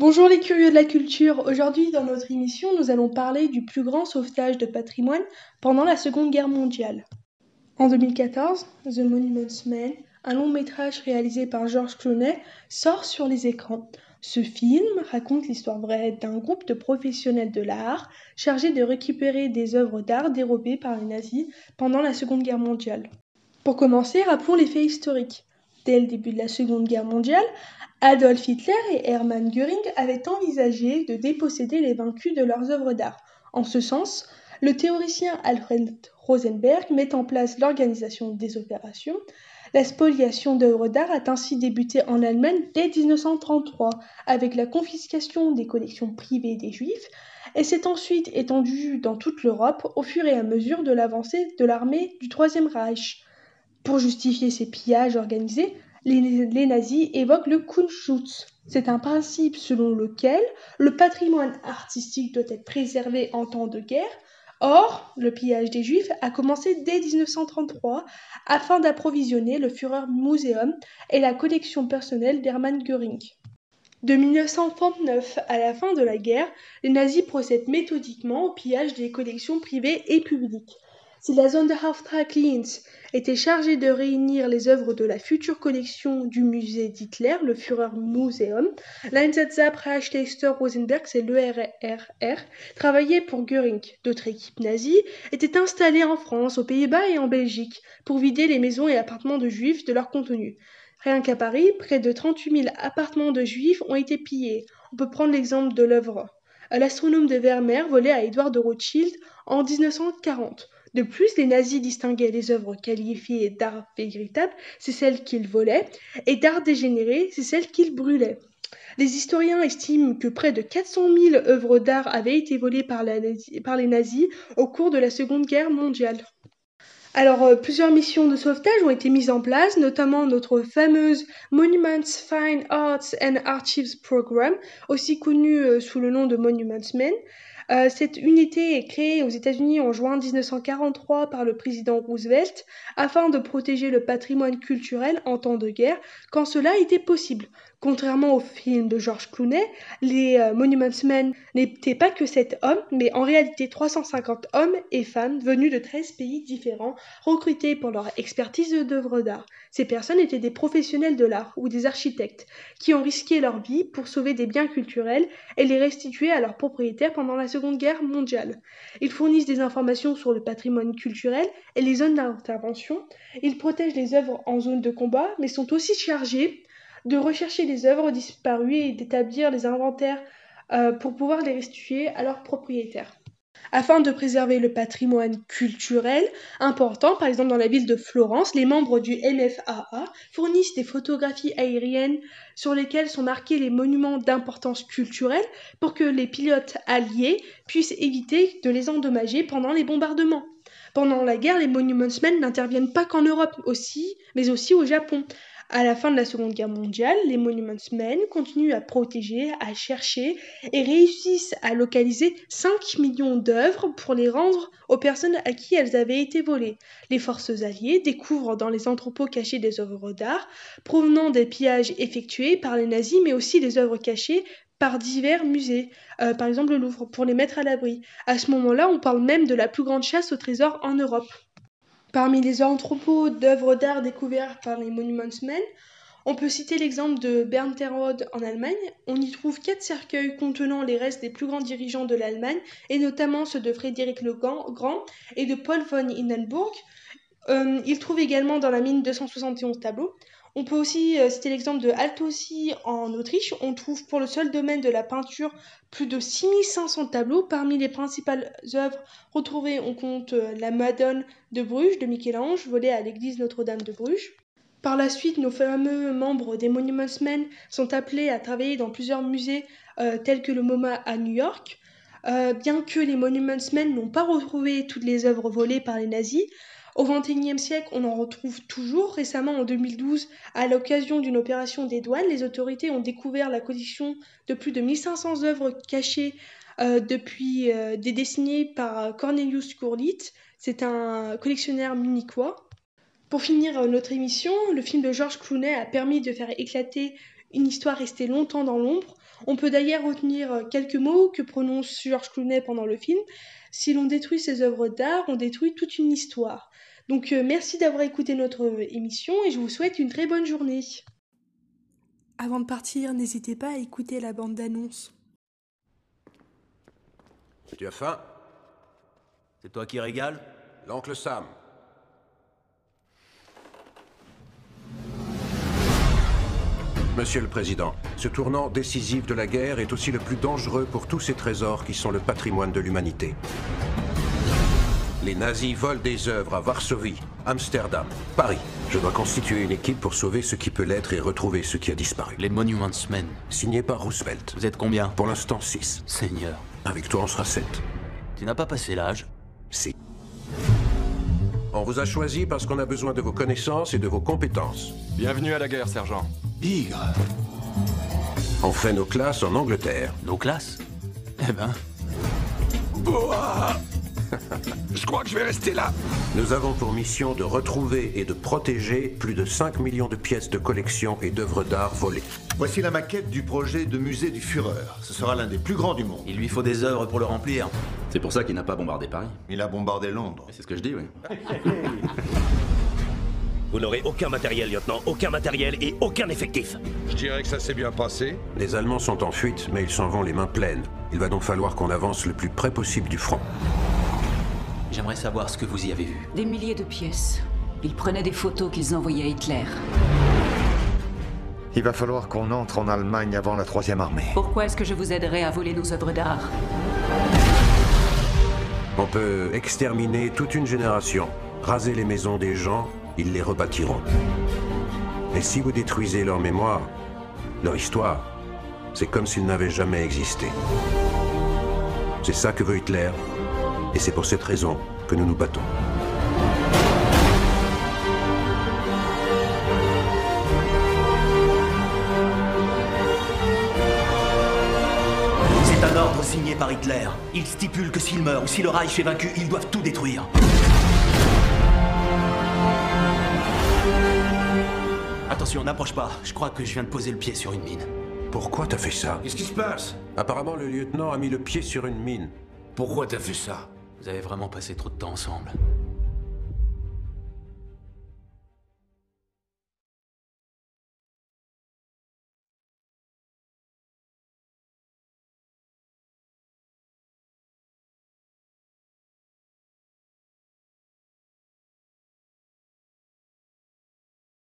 Bonjour les curieux de la culture. Aujourd'hui, dans notre émission, nous allons parler du plus grand sauvetage de patrimoine pendant la Seconde Guerre mondiale. En 2014, The Monuments Men, un long métrage réalisé par George Clooney, sort sur les écrans. Ce film raconte l'histoire vraie d'un groupe de professionnels de l'art chargés de récupérer des œuvres d'art dérobées par les nazis pendant la Seconde Guerre mondiale. Pour commencer, rappelons les faits historiques. Dès le début de la Seconde Guerre mondiale, Adolf Hitler et Hermann Göring avaient envisagé de déposséder les vaincus de leurs œuvres d'art. En ce sens, le théoricien Alfred Rosenberg met en place l'organisation des opérations. La spoliation d'œuvres d'art a ainsi débuté en Allemagne dès 1933 avec la confiscation des collections privées des Juifs et s'est ensuite étendue dans toute l'Europe au fur et à mesure de l'avancée de l'armée du Troisième Reich. Pour justifier ces pillages organisés, les, nazis évoquent le Kunstschutz. C'est un principe selon lequel le patrimoine artistique doit être préservé en temps de guerre. Or, le pillage des Juifs a commencé dès 1933 afin d'approvisionner le Führer Museum et la collection personnelle d'Hermann Göring. De 1939 à la fin de la guerre, les nazis procèdent méthodiquement au pillage des collections privées et publiques. Si la Sonderhoftragdienst était chargée de réunir les œuvres de la future collection du musée d'Hitler, le Führer Museum, l'Einsatzstab-Reichsteister Rosenberg, c'est l'ERRR, travaillait pour Göring. D'autres équipes nazies étaient installées en France, aux Pays-Bas et en Belgique pour vider les maisons et appartements de juifs de leur contenu. Rien qu'à Paris, près de 38 000 appartements de juifs ont été pillés. On peut prendre l'exemple de l'œuvre L'astronome de Vermeer volé à Édouard de Rothschild en 1940. De plus, les nazis distinguaient les œuvres qualifiées d'art véritable, c'est celles qu'ils volaient, et d'art dégénéré, c'est celles qu'ils brûlaient. Les historiens estiment que près de 400 000 œuvres d'art avaient été volées par, les nazis au cours de la Seconde Guerre mondiale. Alors, euh, plusieurs missions de sauvetage ont été mises en place, notamment notre fameuse Monuments Fine Arts and Archives Program, aussi connue euh, sous le nom de Monuments Men. Euh, cette unité est créée aux États-Unis en juin 1943 par le président Roosevelt afin de protéger le patrimoine culturel en temps de guerre quand cela était possible. Contrairement au film de George Clooney, les euh, Monuments Men n'étaient pas que sept hommes, mais en réalité 350 hommes et femmes venus de 13 pays différents, recrutés pour leur expertise d'œuvres d'art. Ces personnes étaient des professionnels de l'art ou des architectes qui ont risqué leur vie pour sauver des biens culturels et les restituer à leurs propriétaires pendant la Seconde Guerre mondiale. Ils fournissent des informations sur le patrimoine culturel et les zones d'intervention. Ils protègent les œuvres en zone de combat, mais sont aussi chargés de rechercher les œuvres disparues et d'établir les inventaires euh, pour pouvoir les restituer à leurs propriétaires. Afin de préserver le patrimoine culturel important, par exemple dans la ville de Florence, les membres du MFAA fournissent des photographies aériennes sur lesquelles sont marqués les monuments d'importance culturelle pour que les pilotes alliés puissent éviter de les endommager pendant les bombardements. Pendant la guerre, les Monuments Men n'interviennent pas qu'en Europe aussi, mais aussi au Japon. À la fin de la Seconde Guerre mondiale, les Monuments Men continuent à protéger, à chercher et réussissent à localiser 5 millions d'œuvres pour les rendre aux personnes à qui elles avaient été volées. Les forces alliées découvrent dans les entrepôts cachés des œuvres d'art provenant des pillages effectués par les nazis, mais aussi des œuvres cachées par divers musées, euh, par exemple le Louvre, pour les mettre à l'abri. À ce moment-là, on parle même de la plus grande chasse au trésor en Europe. Parmi les entrepôts d'œuvres d'art découverts par les Monuments Men, on peut citer l'exemple de Bernterode en Allemagne. On y trouve quatre cercueils contenant les restes des plus grands dirigeants de l'Allemagne, et notamment ceux de Frédéric le Grand et de Paul von Hindenburg. Euh, il trouve également dans la mine 271 tableaux. On peut aussi euh, citer l'exemple de Altossi en Autriche. On trouve pour le seul domaine de la peinture plus de 6500 tableaux. Parmi les principales œuvres retrouvées, on compte euh, la Madone de Bruges de Michel-Ange, volée à l'église Notre-Dame de Bruges. Par la suite, nos fameux membres des Monuments Men sont appelés à travailler dans plusieurs musées tels que le MoMA à New York. bien que les Monuments Men n'ont pas retrouvé toutes les œuvres volées par les nazis, au XXIe siècle, on en retrouve toujours. Récemment, en 2012, à l'occasion d'une opération des douanes, les autorités ont découvert la collection de plus de 1500 œuvres cachées euh, depuis euh, des décennies par Cornelius Kurlit. C'est un collectionneur munichois. Pour finir euh, notre émission, le film de George Clooney a permis de faire éclater une histoire restée longtemps dans l'ombre. On peut d'ailleurs retenir quelques mots que prononce George Clooney pendant le film. Si l'on détruit ses œuvres d'art, on détruit toute une histoire. Donc euh, merci d'avoir écouté notre émission et je vous souhaite une très bonne journée. Avant de partir, n'hésitez pas à écouter la bande d'annonce. Tu as faim? C'est toi qui régales? L'oncle Sam. Monsieur le Président, ce tournant décisif de la guerre est aussi le plus dangereux pour tous ces trésors qui sont le patrimoine de l'humanité. Les nazis volent des œuvres à Varsovie, Amsterdam, Paris. Je dois constituer une équipe pour sauver ce qui peut l'être et retrouver ce qui a disparu. Les Monuments Men. Signé par Roosevelt. Vous êtes combien? Pour l'instant, 6. Seigneur. Avec toi, on sera 7. Tu n'as pas passé l'âge? Si. On vous a choisi parce qu'on a besoin de vos connaissances et de vos compétences. Bienvenue à la guerre, sergent. Bigre. On fait nos classes en Angleterre. Nos classes? Eh ben, Je crois que je vais rester là. Nous avons pour mission de retrouver et de protéger plus de 5 millions de pièces de collection et d'œuvres d'art volées. Voici la maquette du projet de musée du Führer. Ce sera l'un des plus grands du monde. il lui faut des œuvres pour le remplir. C'est pour ça qu'il n'a pas bombardé Paris. Il a bombardé Londres. C'est ce que je dis, oui. Vous n'aurez aucun matériel, lieutenant, aucun matériel et aucun effectif. Je dirais que ça s'est bien passé. Les Allemands sont en fuite, mais ils s'en vont les mains pleines. Il va donc falloir qu'on avance le plus près possible du front. J'aimerais savoir ce que vous y avez vu. Des milliers de pièces. Ils prenaient des photos qu'ils envoyaient à Hitler. Il va falloir qu'on entre en Allemagne avant la troisième armée. Pourquoi est-ce que je vous aiderais à voler nos œuvres d'art? On peut exterminer toute une génération, raser les maisons des gens, ils les rebâtiront. Et si vous détruisez leur mémoire, leur histoire, c'est comme s'ils n'avaient jamais existé. C'est ça que veut Hitler, et c'est pour cette raison que nous nous battons. C'est un ordre signé par Hitler. Il stipule que s'il meurt ou si le Reich est vaincu, ils doivent tout détruire. Attention, n'approche pas. Je crois que je viens de poser le pied sur une mine. Pourquoi t'as fait ça Qu'est-ce qui se passe Apparemment, le lieutenant a mis le pied sur une mine. Pourquoi t'as fait ça Vous avez vraiment passé trop de temps ensemble.